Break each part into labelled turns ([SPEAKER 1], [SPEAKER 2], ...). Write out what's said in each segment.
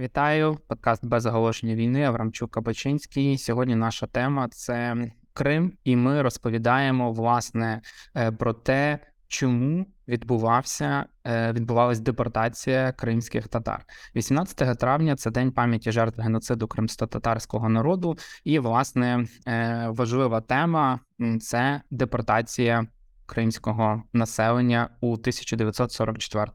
[SPEAKER 1] Вітаю, подкаст без оголошення війни. Аврамчук Кабачинський. Сьогодні наша тема це Крим, і ми розповідаємо власне е, про те, чому відбувався е, відбувалась депортація кримських татар. 18 травня це день пам'яті жертв геноциду кримсько-татарського народу, і власне е, важлива тема це депортація. Кримського населення у 1944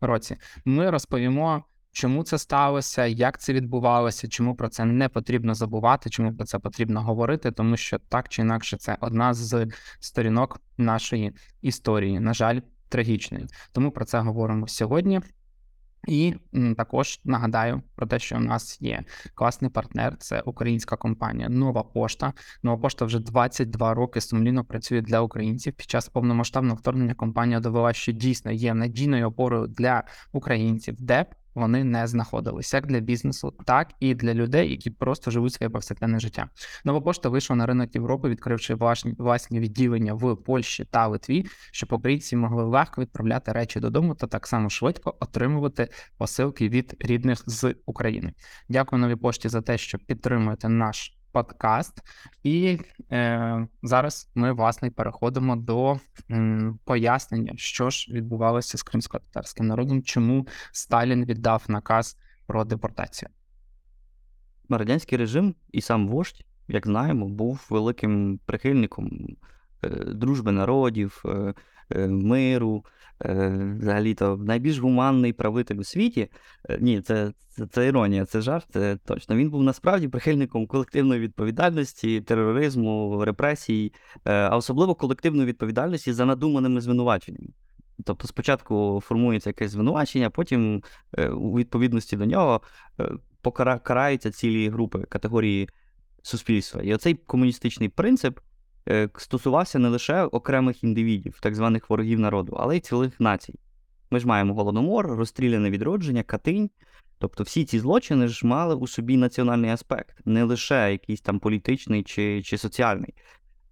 [SPEAKER 1] році ми розповімо Чому це сталося, як це відбувалося, чому про це не потрібно забувати, чому про це потрібно говорити, тому що так чи інакше це одна з сторінок нашої історії, на жаль, трагічної. Тому про це говоримо сьогодні. І також нагадаю про те, що у нас є класний партнер, це українська компанія Нова Пошта. Нова пошта вже 22 роки сумлінно працює для українців. Під час повномасштабного вторгнення компанія довела, що дійсно є надійною опорою для українців, де вони не знаходились як для бізнесу, так і для людей, які просто живуть своє повсякденне життя. Нова пошта вийшла на ринок Європи, відкривши власні відділення в Польщі та Литві, щоб українці могли легко відправляти речі додому та так само швидко отримувати посилки від рідних з України. Дякую новій пошті за те, що підтримуєте наш подкаст, і е, зараз ми власне переходимо до м, пояснення, що ж відбувалося з кримсько-татарським народом, чому Сталін віддав наказ про депортацію.
[SPEAKER 2] Радянський режим і сам вождь, як знаємо, був великим прихильником е, дружби народів, е, миру. Е, взагалі-то найбільш гуманний правитель у світі. Е, ні, це, це це, іронія, це жарт, це точно. Він був насправді прихильником колективної відповідальності, тероризму, репресій, е, а особливо колективної відповідальності за надуманими звинуваченнями. Тобто спочатку формується якесь звинувачення, потім у відповідності до нього покараються цілі групи категорії суспільства. І оцей комуністичний принцип Е, стосувався не лише окремих індивідів, так званих ворогів народу, але й цілих націй. Ми ж маємо голодомор, розстріляне відродження, катинь. Тобто всі ці злочини ж мали у собі національний аспект, не лише якийсь там політичний чи чи соціальний.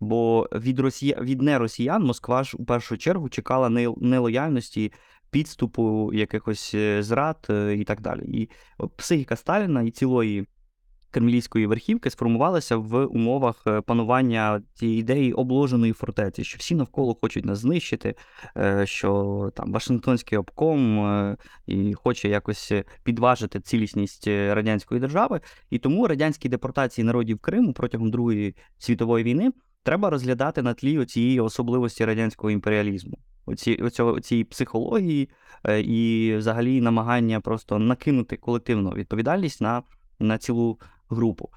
[SPEAKER 2] Бо від росія... від неросіян Москва ж у першу чергу чекала нелояльності, підступу, якихось е, зрад е, і так далі. І психіка Сталіна і цілої кремлівської верхівки сформувалася в умовах е, панування цієї ідеї обложеної фортеці, що всі навколо хочуть нас знищити, е, що там Вашингтонський обком е, і хоче якось підважити цілісність радянської держави. І тому радянські депортації народів Криму протягом Другої світової війни треба розглядати на тлі цієї особливості радянського імперіалізму. Оці, цієї психології і взагалі намагання просто накинути колективну відповідальність на на цілу групу.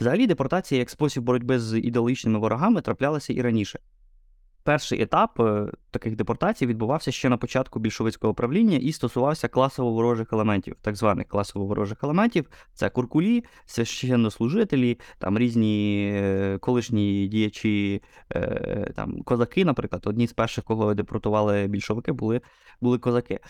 [SPEAKER 2] Взагалі, депортація як спосіб боротьби з ідеологічними ворогами траплялася і раніше. Перший етап е, таких депортацій відбувався ще на початку більшовицького правління і стосувався класово ворожих елементів, так званих класово ворожих елементів. Це куркулі, священнослужителі, там різні е, колишні діячі, е, там козаки, наприклад, одні з перших, кого депортували більшовики, були, були козаки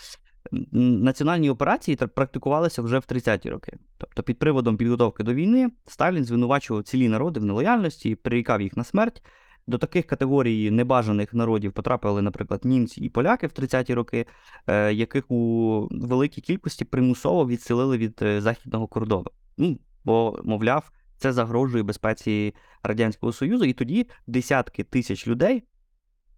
[SPEAKER 2] національні операції практикувалися вже в 30-ті роки. Тобто, під приводом підготовки до війни Сталін звинувачував цілі народи в нелояльності, прирікав їх на смерть. До таких категорій небажаних народів потрапили, наприклад, німці і поляки в 30-ті роки, е, яких у великій кількості примусово відселили від е, західного кордону. Ну, Бо, мовляв, це загрожує безпеці Радянського Союзу, і тоді десятки тисяч людей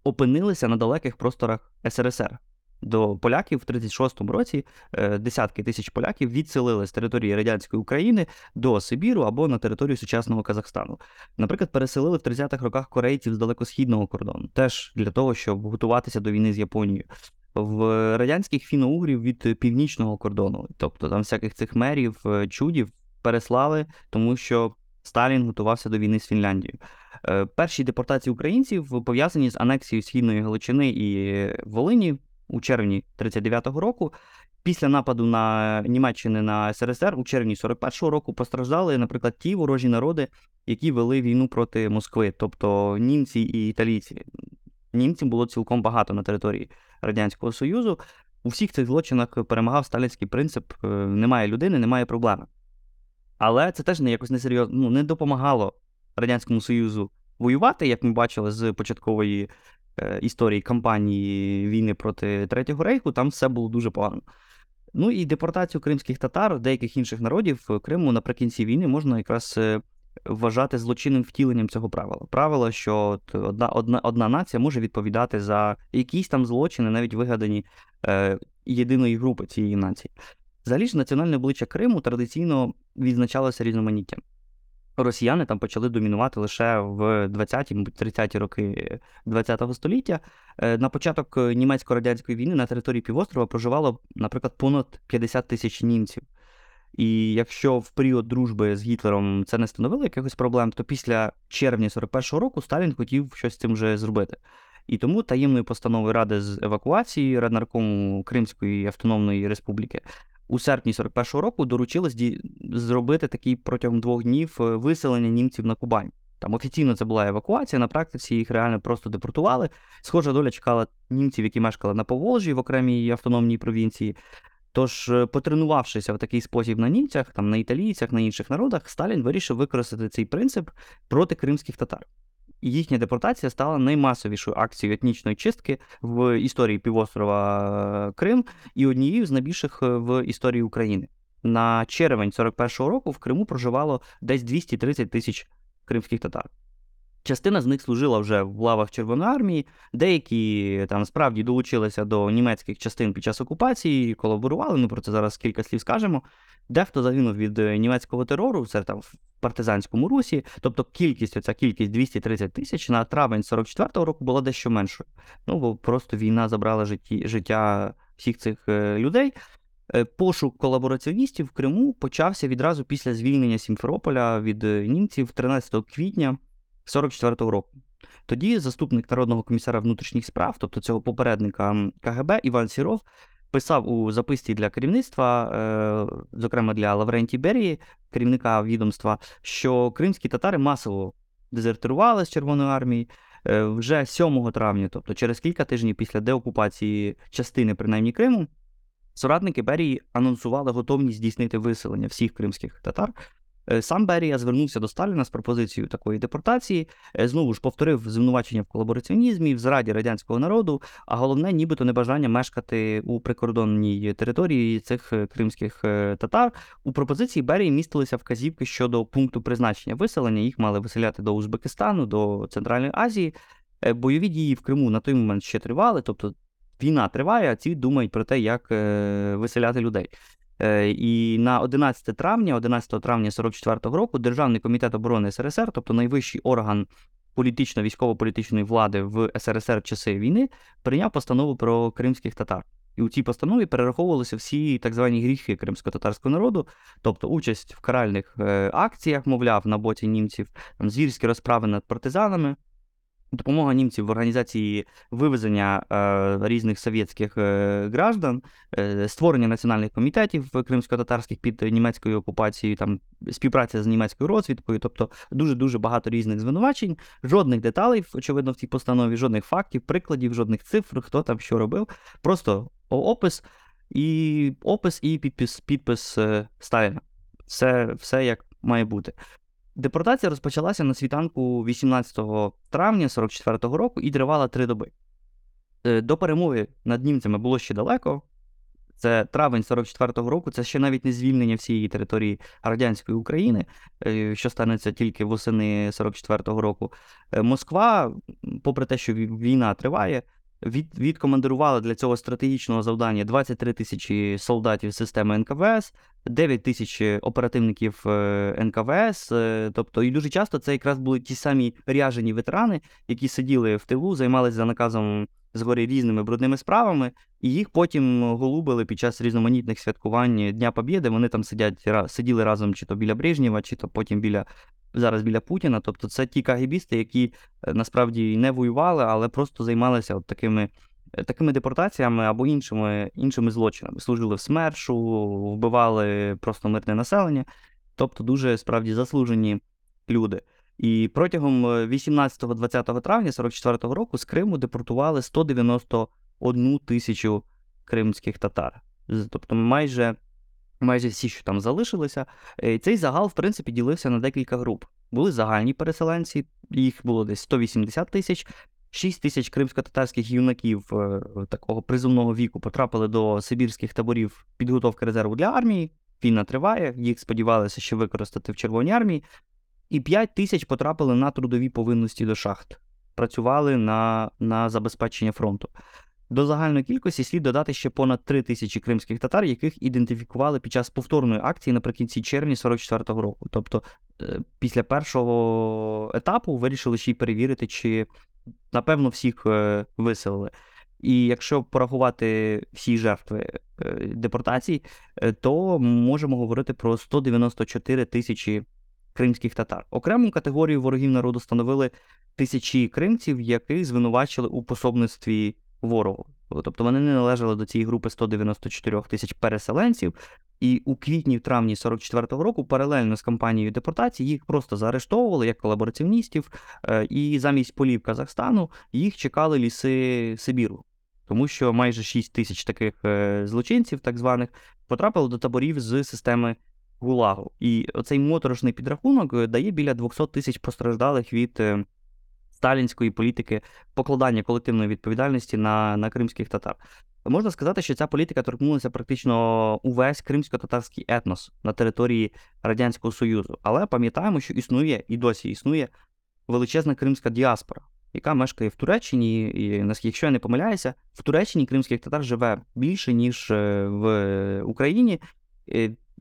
[SPEAKER 2] опинилися на далеких просторах СРСР до поляків в 36-му році е, десятки тисяч поляків відселили з території радянської України до Сибіру або на територію сучасного Казахстану. Наприклад, переселили в 30-х роках корейців з далекосхідного кордону, теж для того, щоб готуватися до війни з Японією. В радянських фіно-угрів від північного кордону, тобто там всяких цих мерів, е, чудів переслали, тому що Сталін готувався до війни з Фінляндією. Е, перші депортації українців пов'язані з анексією східної Галичини і Волині у червні 39-го року. Після нападу на Німеччини на СРСР у червні 41-го року постраждали, наприклад, ті ворожі народи, які вели війну проти Москви, тобто німці і італійці. Німців було цілком багато на території Радянського Союзу. У всіх цих злочинах перемагав сталінський принцип: е, немає людини, немає проблеми. Але це теж не якось несерйозно ну, не допомагало Радянському Союзу воювати, як ми бачили з початкової історії кампанії війни проти Третього рейху, там все було дуже погано. Ну і депортацію кримських татар, деяких інших народів Криму наприкінці війни можна якраз е, вважати злочинним втіленням цього правила. Правило, що одна одна, одна нація може відповідати за якісь там злочини, навіть вигадані е, єдиної групи цієї нації. Взагалі ж національне обличчя Криму традиційно відзначалося різноманіттям. Росіяни там почали домінувати лише в 20-ті, мабуть, 30-ті роки ХХ століття. Е, на початок німецько-радянської війни на території півострова проживало, наприклад, понад 50 тисяч німців. І якщо в період дружби з Гітлером це не становило якихось проблем, то після червня 41-го року Сталін хотів щось з цим вже зробити. І тому таємною постановою Ради з евакуації Раднаркому Кримської Автономної Республіки у серпні 41-го року доручилось зробити такий протягом двох днів е, виселення німців на Кубань. Там офіційно це була евакуація, на практиці їх реально просто депортували. Схожа доля чекала німців, які мешкали на Поволжі в окремій автономній провінції. Тож, е, потренувавшися в такий спосіб на німцях, там на італійцях, на інших народах, Сталін вирішив використати цей принцип проти кримських татар. Їхня депортація стала наймасовішою акцією етнічної чистки в історії півострова е, Крим і однією з найбільших е, в історії України. На червень 41-го року в Криму проживало десь 230 тисяч кримських татар. Частина з них служила вже в лавах Червоної армії, деякі там справді долучилися до німецьких частин під час окупації, колаборували. Ми про це зараз кілька слів скажемо. Дехто загинув від е, німецького терору, це там в партизанському русі. Тобто кількість, оця кількість 230 тисяч на травень 44-го року була дещо меншою. Ну бо просто війна забрала житті, життя всіх цих е, людей. Е, пошук колабораціоністів в Криму почався відразу після звільнення Сімферополя від німців 13 квітня. 44-го року. Тоді заступник народного комісара внутрішніх справ, тобто цього попередника КГБ Іван Сіров, писав у записці для керівництва, е, зокрема для Лавренті Берії, керівника відомства, що кримські татари масово дезертирували з Червоної армії. Е, вже 7 травня, тобто через кілька тижнів після деокупації частини, принаймні Криму, соратники Берії анонсували готовність здійснити виселення всіх кримських татар сам Берія звернувся до Сталіна з пропозицією такої депортації, е, знову ж повторив звинувачення в колабораціонізмі, в зраді радянського народу, а головне, нібито небажання мешкати у прикордонній території цих е, кримських татар. У пропозиції Берії містилися вказівки щодо пункту призначення виселення. Їх мали виселяти до Узбекистану, до Центральної Азії. Бойові дії в Криму на той момент ще тривали, тобто війна триває, а ці думають про те, як виселяти людей. Е, і на 11 травня, 11 травня 44-го року, Державний комітет оборони СРСР, тобто найвищий орган політично-військово-політичної влади в СРСР часи війни, прийняв постанову про кримських татар. І у цій постанові перераховувалися всі так звані гріхи кримсько-татарського народу, тобто участь в каральних е, акціях, мовляв, на боці німців, там звірські розправи над партизанами, Допомога німців в організації вивезення е, різних совєтських е, граждан, е, створення національних комітетів кримсько-татарських під німецькою окупацією, там співпраця з німецькою розвідкою, тобто дуже дуже багато різних звинувачень, жодних деталей, очевидно, в цій постанові, жодних фактів, прикладів, жодних цифр, хто там що робив. Просто опис і опис і підпис підпис е, Сталіна. Все, Все як має бути. Депортація розпочалася на світанку 18 травня 44-го року і тривала три доби. Е, до перемоги над німцями було ще далеко. Це травень 44-го року, це ще навіть не звільнення всієї території радянської України, е, що станеться тільки восени 44-го року. Е, Москва, попри те, що війна триває, від, відкомандирували для цього стратегічного завдання 23 тисячі солдатів системи НКВС, 9 тисяч оперативників е, НКВС. Е, тобто, і дуже часто це якраз були ті самі ряжені ветерани, які сиділи в тилу, займалися за наказом згорі різними брудними справами, і їх потім голубили під час різноманітних святкувань Дня Побєди. Вони там сидять сиділи разом чи то біля Брежнєва, чи то потім біля зараз біля Путіна. Тобто це ті кагібісти, які е, насправді не воювали, але просто займалися от такими е, такими депортаціями або іншими іншими злочинами. Служили в СМЕРШу, вбивали просто мирне населення, тобто дуже справді заслужені люди. І протягом 18-20 е, травня 44-го року з Криму депортували 191 тисячу кримських татар. Тобто майже майже всі, що там залишилися. Е, цей загал, в принципі, ділився на декілька груп. Були загальні переселенці, їх було десь 180 тисяч. 6 тисяч кримсько-татарських юнаків е, такого призовного віку потрапили до сибірських таборів підготовки резерву для армії. Війна триває, їх сподівалися ще використати в Червоній армії. І 5 тисяч потрапили на трудові повинності до шахт, працювали на, на забезпечення фронту. До загальної кількості слід додати ще понад 3 тисячі кримських татар, яких ідентифікували під час повторної акції наприкінці червня 44-го року. Тобто, е, після першого етапу вирішили ще й перевірити, чи напевно всіх е, виселили. І якщо порахувати всі жертви е, депортацій, то можемо говорити про 194 тисячі кримських татар. Окрему категорію ворогів народу становили тисячі кримців, яких звинувачили у пособництві ворогу. Тобто вони не належали до цієї групи 194 тисяч переселенців, і у квітні-травні 44-го року, паралельно з кампанією депортації, їх просто заарештовували як колабораціоністів, е, і замість полів Казахстану їх чекали ліси Сибіру. Тому що майже 6 тисяч таких е, злочинців, так званих, потрапили до таборів з системи Гулагу. І оцей моторошний підрахунок е, дає біля 200 тисяч постраждалих від сталінської політики покладання колективної відповідальності на, на кримських татар. Можна сказати, що ця політика торкнулася практично увесь кримсько-татарський етнос на території Радянського Союзу. Але пам'ятаємо, що існує і досі існує величезна кримська діаспора, яка мешкає в Туреччині, і якщо я не помиляюся, в Туреччині кримських татар живе більше, ніж е, в Україні.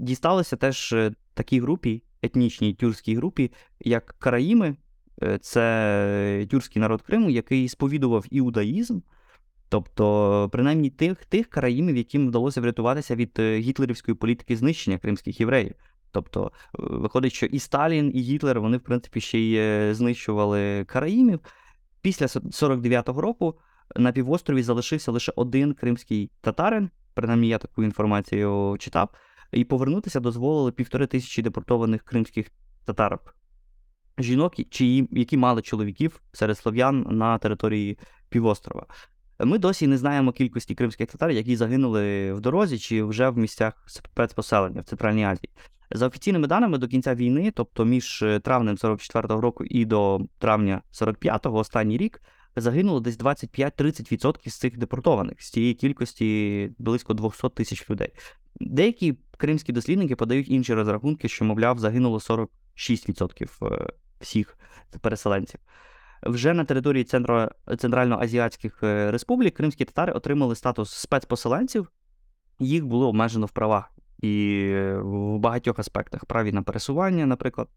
[SPEAKER 2] Е, дісталися теж е, такій групі, етнічній тюркській групі, як Караїми, це тюркський народ Криму, який сповідував іудаїзм. Тобто, принаймні тих тих караїмів, яким вдалося врятуватися від е, гітлерівської політики знищення кримських євреїв. Тобто, е, виходить, що і Сталін, і Гітлер вони, в принципі, ще й е, знищували караїмів. Після 49-го року на півострові залишився лише один кримський татарин, принаймні я таку інформацію читав, і повернутися дозволили півтори тисячі депортованих кримських татарок. Жінок, чи, які мали чоловіків серед слов'ян на території півострова. Ми досі не знаємо кількості кримських татар, які загинули в дорозі чи вже в місцях спецпоселення в Центральній Азії. За офіційними даними до кінця війни, тобто між е, травнем 44-го року і до травня 45-го, останній рік, загинуло десь 25-30% з цих депортованих, з цієї кількості близько 200 тисяч людей. Деякі кримські дослідники подають інші розрахунки, що, мовляв, загинуло 46% е, всіх переселенців. Вже на території Центро... Центральноазіатських е, республік кримські татари отримали статус спецпоселенців, їх було обмежено в правах і в багатьох аспектах праві на пересування, наприклад.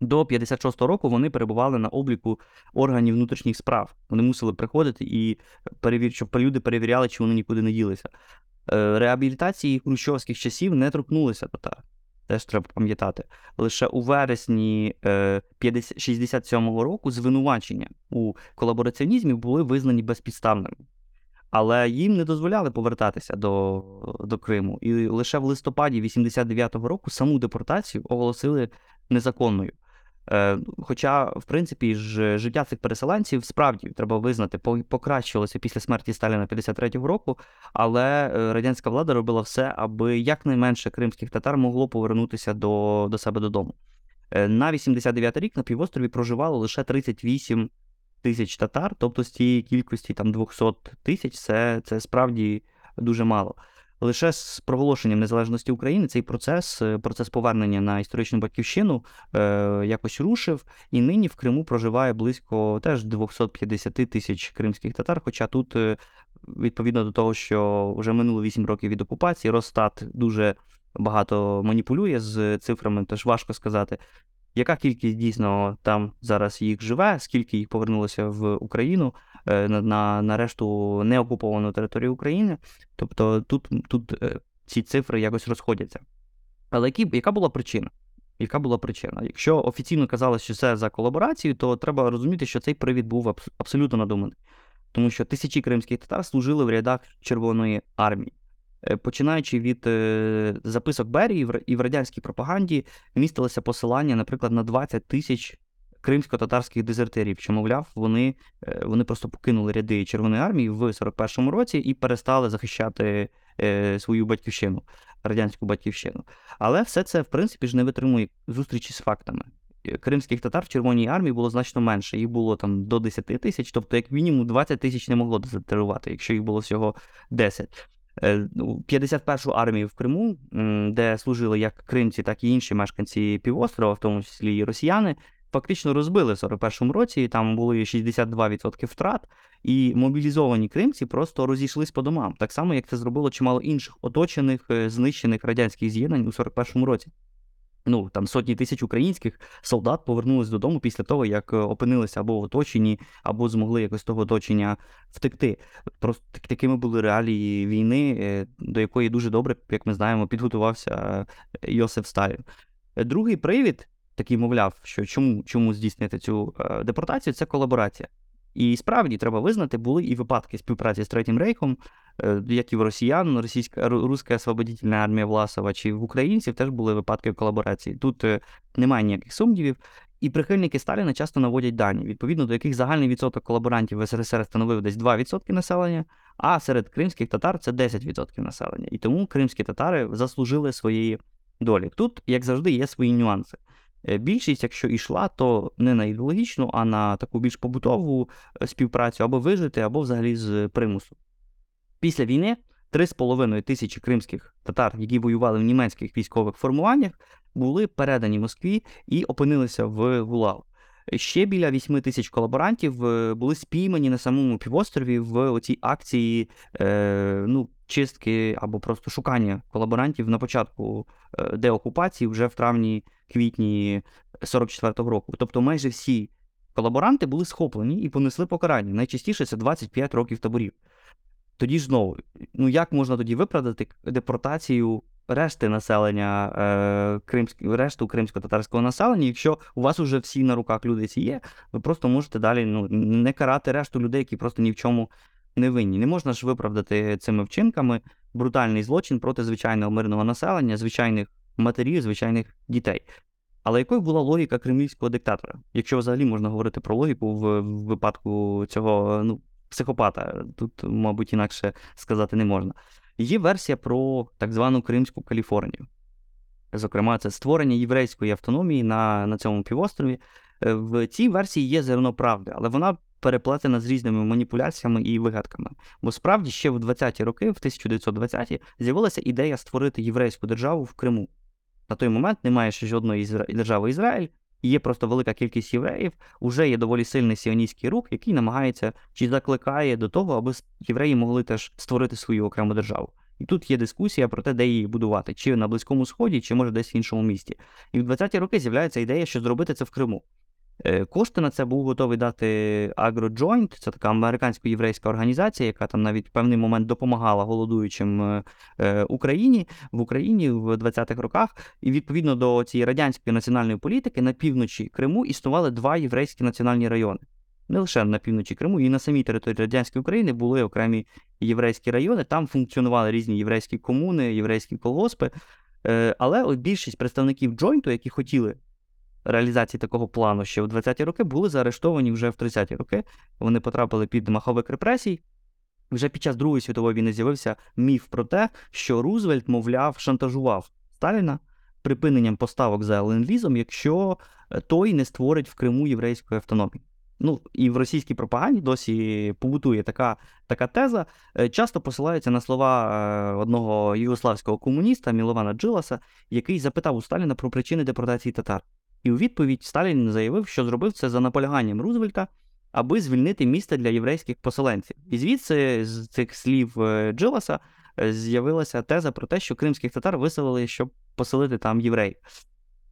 [SPEAKER 2] До 56-го року вони перебували на обліку органів внутрішніх справ. Вони мусили приходити і перевір... щоб люди перевіряли, чи вони нікуди не ділися. Е, реабілітації хрущовських часів не торкнулися татар теж треба пам'ятати. Лише у вересні 67-го е, року звинувачення у колабораціонізмі були визнані безпідставними. Але їм не дозволяли повертатися до до Криму. І лише в листопаді 89-го року саму депортацію оголосили незаконною. Е, хоча, в принципі, ж життя цих переселенців справді треба визнати, покращилося після смерті Сталіна 53-го року, але е, радянська влада робила все, аби якнайменше кримських татар могло повернутися до, до себе додому. Е, на 89-й рік на півострові проживало лише 38 тисяч татар, тобто з цієї кількості там 200 тисяч, це, це справді дуже мало. Лише з проголошенням незалежності України цей процес, е, процес повернення на історичну батьківщину, е, якось рушив, і нині в Криму проживає близько теж 250 тисяч кримських татар. Хоча тут, е, відповідно до того, що вже минуло 8 років від окупації, Росстат дуже багато маніпулює з цифрами, тож важко сказати. Яка кількість дійсно там зараз їх живе, скільки їх повернулося в Україну на на, на решту неокуповану територію України? Тобто тут тут е, ці цифри якось розходяться. Але які, яка була причина? Яка була причина? Якщо офіційно казалось, що це за колаборацію, то треба розуміти, що цей привід був абсолютно надуманий. Тому що тисячі кримських татар служили в рядах Червоної армії. Е, починаючи від е, записок Берії і в радянській пропаганді містилося посилання, наприклад, на 20 тисяч кримсько-татарських дезертирів, що, мовляв, вони е, вони просто покинули ряди Червоної армії в 41-му році і перестали захищати свою батьківщину, радянську батьківщину. Але все це, в принципі, ж не витримує зустрічі з фактами. кримських татар в Червоній армії було значно менше. Їх було там до 10 тисяч, тобто, як мінімум, 20 тисяч не могло дезертирувати, якщо їх було всього 10. 51-шу армію в Криму, де служили як кримці, так і інші мешканці півострова, в тому числі і росіяни, фактично розбили в 41-му році. Там були 62% втрат, і мобілізовані кримці просто розійшлись по домам, так само як це зробило чимало інших оточених, е, знищених радянських з'єднань у 41-му році. Ну, там сотні тисяч українських солдат повернулись додому після того, як е, опинилися або в оточенні, або змогли якось того оточення втекти. Просто такими були реалії війни, е, до якої дуже добре, як ми знаємо, підготувався Йосиф Сталін. Другий привід, такий мовляв, що чому чому здійснити цю депортацію, це колаборація. І справді треба визнати, були і випадки співпраці з Третім Рейхом, е, як і в росіян, російська руська освободительна армія Власова, чи в українців теж були випадки колаборації. Тут е, немає ніяких сумнівів. І прихильники Сталіна часто наводять дані, відповідно до яких загальний відсоток колаборантів в СРСР становив десь 2% населення, а серед кримських татар це 10% населення. І тому кримські татари заслужили своєї долі. Тут, як завжди, є свої нюанси. Е, більшість, якщо йшла, то не на ідеологічну, а на таку більш побутову е, співпрацю або вижити, або взагалі з примусу. Після війни 3,5 тисячі кримських татар, які воювали в німецьких військових формуваннях, були передані Москві і опинилися в Гулаг. Ще біля 8 тисяч колаборантів е, були спіймані на самому півострові в оцій акції е, ну, чистки або просто шукання колаборантів на початку деокупації вже в травні квітні 44-го року. Тобто майже всі колаборанти були схоплені і понесли покарання. Найчастіше це 25 років таборів. Тоді ж знову, ну як можна тоді виправдати депортацію решти населення, е, кримськ, решту кримсько-татарського населення, якщо у вас вже всі на руках люди ці є, ви просто можете далі ну, не карати решту людей, які просто ні в чому не винні. Не можна ж виправдати цими вчинками брутальний злочин проти звичайного мирного населення, звичайних матерів, звичайних дітей. Але якою була логіка кремлівського диктатора? Якщо взагалі можна говорити про логіку в випадку цього ну, психопата, тут, мабуть, інакше сказати не можна. Є версія про так звану Кримську Каліфорнію. Зокрема, це створення єврейської автономії на на цьому півострові. Е, в цій версії є зерно правди, але вона переплетена з різними маніпуляціями і вигадками. Бо справді ще в 20-ті роки, в 1920-ті, з'явилася ідея створити єврейську державу в Криму. На той момент немає ще жодної держави Ізраїль, є просто велика кількість євреїв, уже є доволі сильний сіоністський рух, який намагається чи закликає до того, аби євреї могли теж створити свою окрему державу. І тут є дискусія про те, де її будувати, чи на Близькому Сході, чи може десь в іншому місті. І в 20-ті роки з'являється ідея, що зробити це в Криму. Е, кошти на це був готовий дати AgroJoint, це така американсько-єврейська організація, яка там навіть в певний момент допомагала голодуючим е, е, Україні в Україні в 20-х роках. І відповідно до цієї радянської національної політики на півночі Криму існували два єврейські національні райони. Не лише на півночі Криму, і на самій території радянської України були окремі єврейські райони. Там функціонували різні єврейські комуни, єврейські колгоспи. Але більшість представників Джойнту, які хотіли реалізації такого плану ще в 20-ті роки, були заарештовані вже в 30-ті роки. Вони потрапили під маховик репресій. Вже під час Другої світової війни з'явився міф про те, що Рузвельт, мовляв, шантажував Сталіна припиненням поставок за ленд-лізом, якщо е, той не створить в Криму єврейської автономії. Ну і в російській пропаганді досі побутує така така теза. Е, часто посилаються на слова е, одного югославського комуніста Мілована Джиласа, який запитав у Сталіна про причини депортації татар. І у відповідь Сталін заявив, що зробив це за наполяганням Рузвельта, аби звільнити місце для єврейських поселенців. І звідси з цих слів е, Джиласа е, з'явилася теза про те, що кримських татар виселили, щоб поселити там євреїв.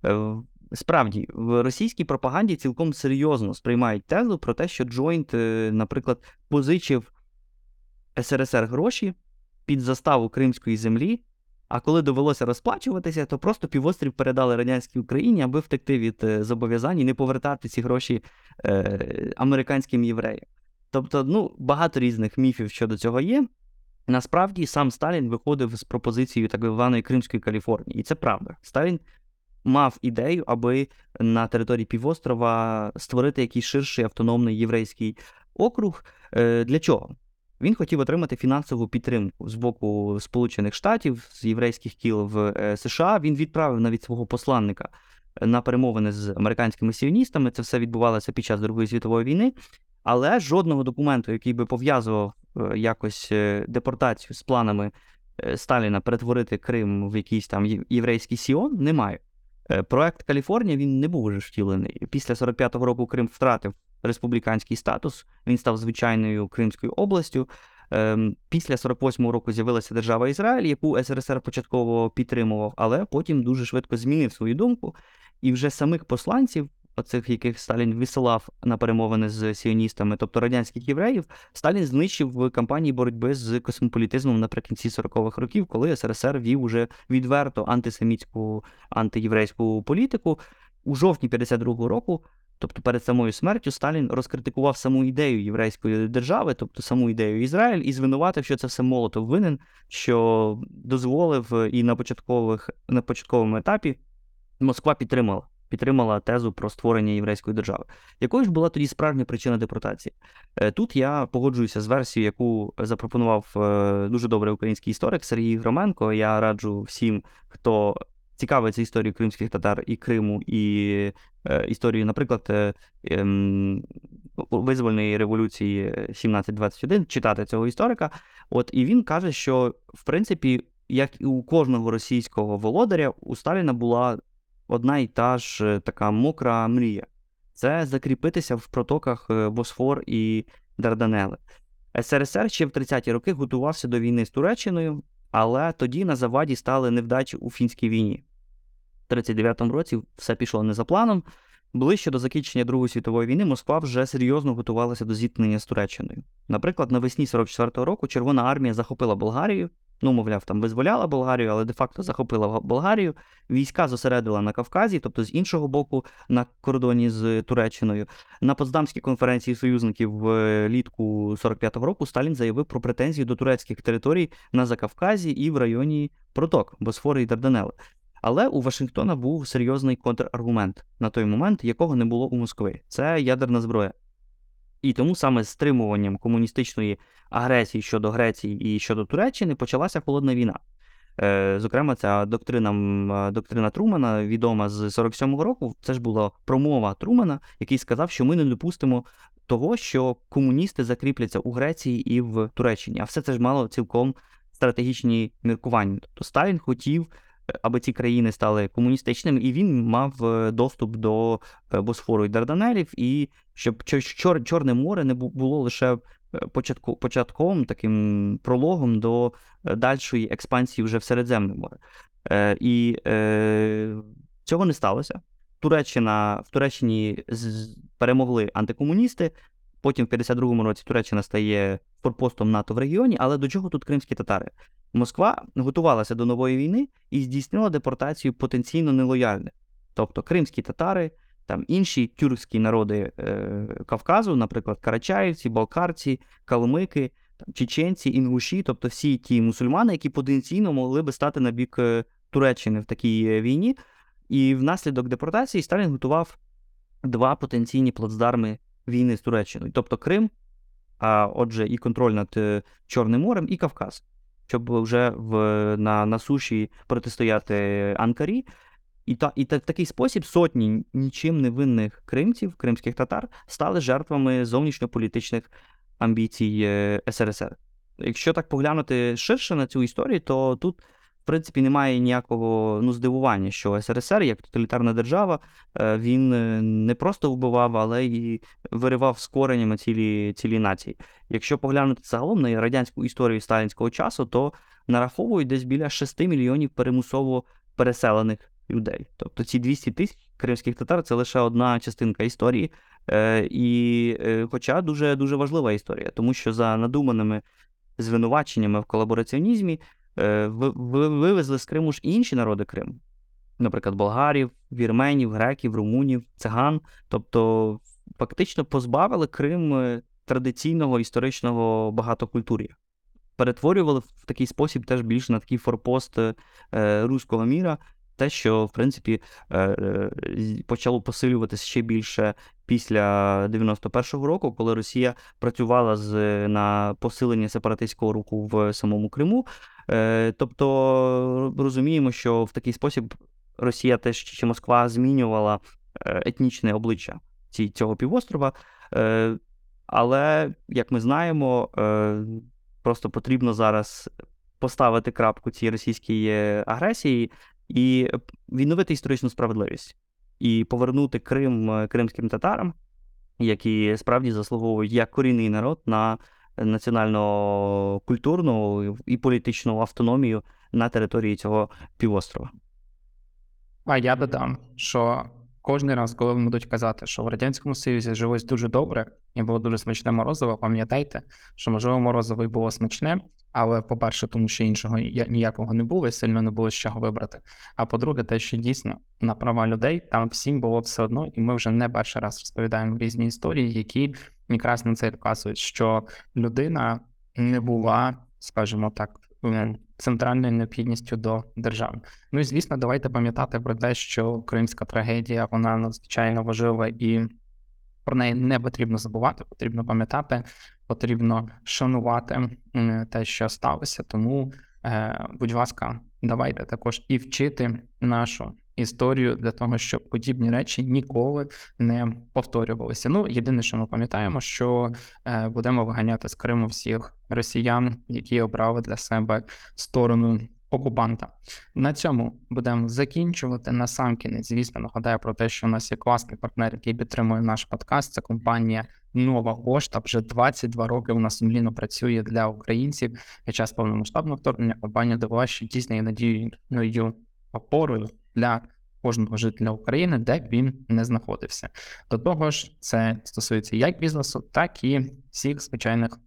[SPEAKER 2] Е, справді, в російській пропаганді цілком серйозно сприймають тезу про те, що Джойнт, наприклад, позичив СРСР гроші під заставу кримської землі а коли довелося розплачуватися, то просто півострів передали радянській Україні, аби втекти від е, зобов'язань і не повертати ці гроші е, американським євреям. Тобто, ну, багато різних міфів щодо цього є. Насправді сам Сталін виходив з пропозицією так званої Кримської Каліфорнії, і це правда. Сталін мав ідею, аби на території півострова створити якийсь ширший автономний єврейський округ. Е, для чого? Він хотів отримати фінансову підтримку з боку Сполучених Штатів з єврейських кіл в е, США. Він відправив навіть свого посланника на перемовини з американськими сіоністами. Це все відбувалося під час Другої світової війни, але жодного документу, який би пов'язував е, якось е, депортацію з планами е, Сталіна перетворити Крим в якийсь там єврейський Сіон, немає. Проект Каліфорнія він не був вже втілений. Після 45-го року Крим втратив республіканський статус, він став звичайною Кримською областю. Ем, після 48-го року з'явилася держава Ізраїль, яку СРСР початково підтримував, але потім дуже швидко змінив свою думку. І вже самих посланців, оцих яких Сталін висилав на перемовини з сіоністами, тобто радянських євреїв, Сталін знищив в кампанії боротьби з космополітизмом наприкінці 40-х років, коли СРСР вів уже відверто антисемітську антиєврейську політику. У жовтні 52-го року Тобто перед самою смертю Сталін розкритикував саму ідею єврейської держави, тобто саму ідею Ізраїль, і звинуватив, що це все Молотов винен, що дозволив і на початкових на початковому етапі Москва підтримала. Підтримала тезу про створення єврейської держави. Якою ж була тоді справжня причина депортації? Е, тут я погоджуюся з версією, яку запропонував е, дуже добрий український історик Сергій Громенко. Я раджу всім, хто цікавиться історією кримських татар і Криму, і е, історією, наприклад, е, е, визвольної революції 1721, читати цього історика. От і він каже, що в принципі, як і у кожного російського володаря, у Сталіна була одна і та ж е, така мокра мрія. Це закріпитися в протоках Босфор і Дарданели. СРСР ще в 30-ті роки готувався до війни з Туреччиною, але тоді на заваді стали невдачі у фінській війні. В 39-му році все пішло не за планом. Ближче до закінчення Другої світової війни Москва вже серйозно готувалася до зіткнення з Туреччиною. Наприклад, навесні 44-го року Червона армія захопила Болгарію, ну, мовляв, там визволяла Болгарію, але де-факто захопила Болгарію. Війська зосередила на Кавказі, тобто з іншого боку, на кордоні з Туреччиною. На Потсдамській конференції союзників влітку 45-го року Сталін заявив про претензії до турецьких територій на Закавказі і в районі Проток, Босфори і Дарданели. Але у Вашингтона був серйозний контраргумент на той момент, якого не було у Москви. Це ядерна зброя. І тому саме з стримуванням комуністичної агресії щодо Греції і щодо Туреччини почалася холодна війна. Е, Зокрема, ця доктрина доктрина Трумана, відома з 47-го року, це ж була промова Трумана, який сказав, що ми не допустимо того, що комуністи закріпляться у Греції і в Туреччині. А все це ж мало цілком стратегічні міркування. Тобто Сталін хотів аби ці країни стали комуністичними, і він мав е, доступ до е, Босфору і Дарданелів, і щоб Чор, Чорне море не було лише е, початку, початком, таким прологом до дальшої експансії вже в Середземне море. І е, цього не сталося. Туреччина в Туреччині перемогли антикомуністи. Потім в 52-му році Туреччина стає форпостом НАТО в регіоні, але до чого тут кримські татари? Москва готувалася до нової війни і здійснила депортацію потенційно нелояльних, тобто кримські татари, там інші тюркські народи е, Кавказу, наприклад, карачаївці, балкарці, калмики, там, чеченці, інгуші, тобто всі ті мусульмани, які потенційно могли би стати на бік е, Туреччини в такій е, війні. І внаслідок депортації Сталін готував два потенційні плацдарми війни з Туреччиною, тобто Крим, а отже, і контроль над е, Чорним морем, і Кавказ щоб вже в, на на суші протистояти Анкарі. І та, і та, в такий спосіб сотні нічим невинних кримців, кримських татар, стали жертвами зовнішньополітичних амбіцій е, СРСР. Якщо так поглянути ширше на цю історію, то тут в принципі, немає ніякого ну, здивування, що СРСР, як тоталітарна держава, е, він е, не просто вбивав, але й виривав з коренями цілі цілі нації. Якщо поглянути загалом на радянську історію сталінського часу, то нараховують десь біля 6 мільйонів перемусово переселених людей. Тобто ці 200 тисяч кримських татар це лише одна частинка історії. Е, І, Хоча дуже дуже важлива історія, тому що за надуманими звинуваченнями в колабораціонізмі. Е, вивезли з Криму ж інші народи Криму, наприклад, болгарів, вірменів, греків, румунів, циган. Тобто, фактично позбавили Крим е, традиційного історичного багатокультур'я. Перетворювали в такий спосіб теж більш на такий форпост е, руського міра, те, що в принципі почало посилюватися ще більше після 91-го року, коли Росія працювала з на посилення сепаратистського руху в самому Криму. Е, тобто розуміємо, що в такий спосіб Росія теж чи Москва змінювала е, етнічне обличчя цього півострова. Е, але, як ми знаємо, просто потрібно зараз поставити крапку цій російській агресії і відновити історичну справедливість і повернути Крим кримським татарам, які справді заслуговують як корінний народ на національно-культурну і політичну автономію на території цього півострова.
[SPEAKER 1] А я додам, що кожен раз, коли вони будуть казати, що в Радянському Союзі жилось дуже добре і було дуже смачне морозиво, пам'ятайте, що можливо морозиво і було смачне, але, по-перше, тому що іншого ніякого не було, і сильно не було з чого вибрати. А по-друге, те, що дійсно на права людей там всім було все одно, і ми вже не перший раз розповідаємо різні історії, які якраз на це вказують, що людина не була, скажімо так, центральною необхідністю до держави. Ну і звісно, давайте пам'ятати про те, що кримська трагедія вона надзвичайно важлива і про неї не потрібно забувати, потрібно пам'ятати, потрібно шанувати те, що сталося. Тому, е, будь ласка, давайте також і вчити нашу історію для того, щоб подібні речі ніколи не повторювалися. Ну, єдине, що ми пам'ятаємо, що е, будемо виганяти з Криму всіх росіян, які обрали для себе сторону. Окупанта на цьому будемо закінчувати. На сам кінець, звісно, нагадаю про те, що у нас є класний партнер, який підтримує наш подкаст. Це компанія Нова Пошта. Вже 22 роки вона сумлінно працює для українців під час повномасштабного вторгнення. Компанія довела, що дійсно є надією опорою для кожного жителя України, де б він не знаходився. До того ж, це стосується як бізнесу, так і всіх звичайних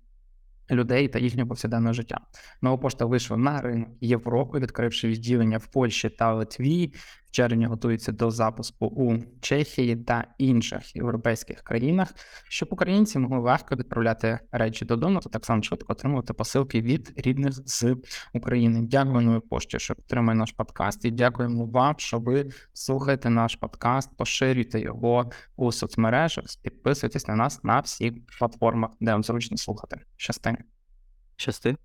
[SPEAKER 1] людей та їхнього повсякденного життя. Нова пошта вийшла на ринок Європи, відкривши відділення в Польщі та Литві. В червні готується до запуску у Чехії та інших європейських країнах, щоб українці могли легко відправляти речі додому, та так само швидко отримувати посилки від рідних з України. Дякую новій пошті, що підтримує наш подкаст, і дякуємо вам, що ви слухаєте наш подкаст, поширюйте його у соцмережах, підписуйтесь на нас на всіх платформах, де вам зручно слухати. Щасти.
[SPEAKER 2] Щасти.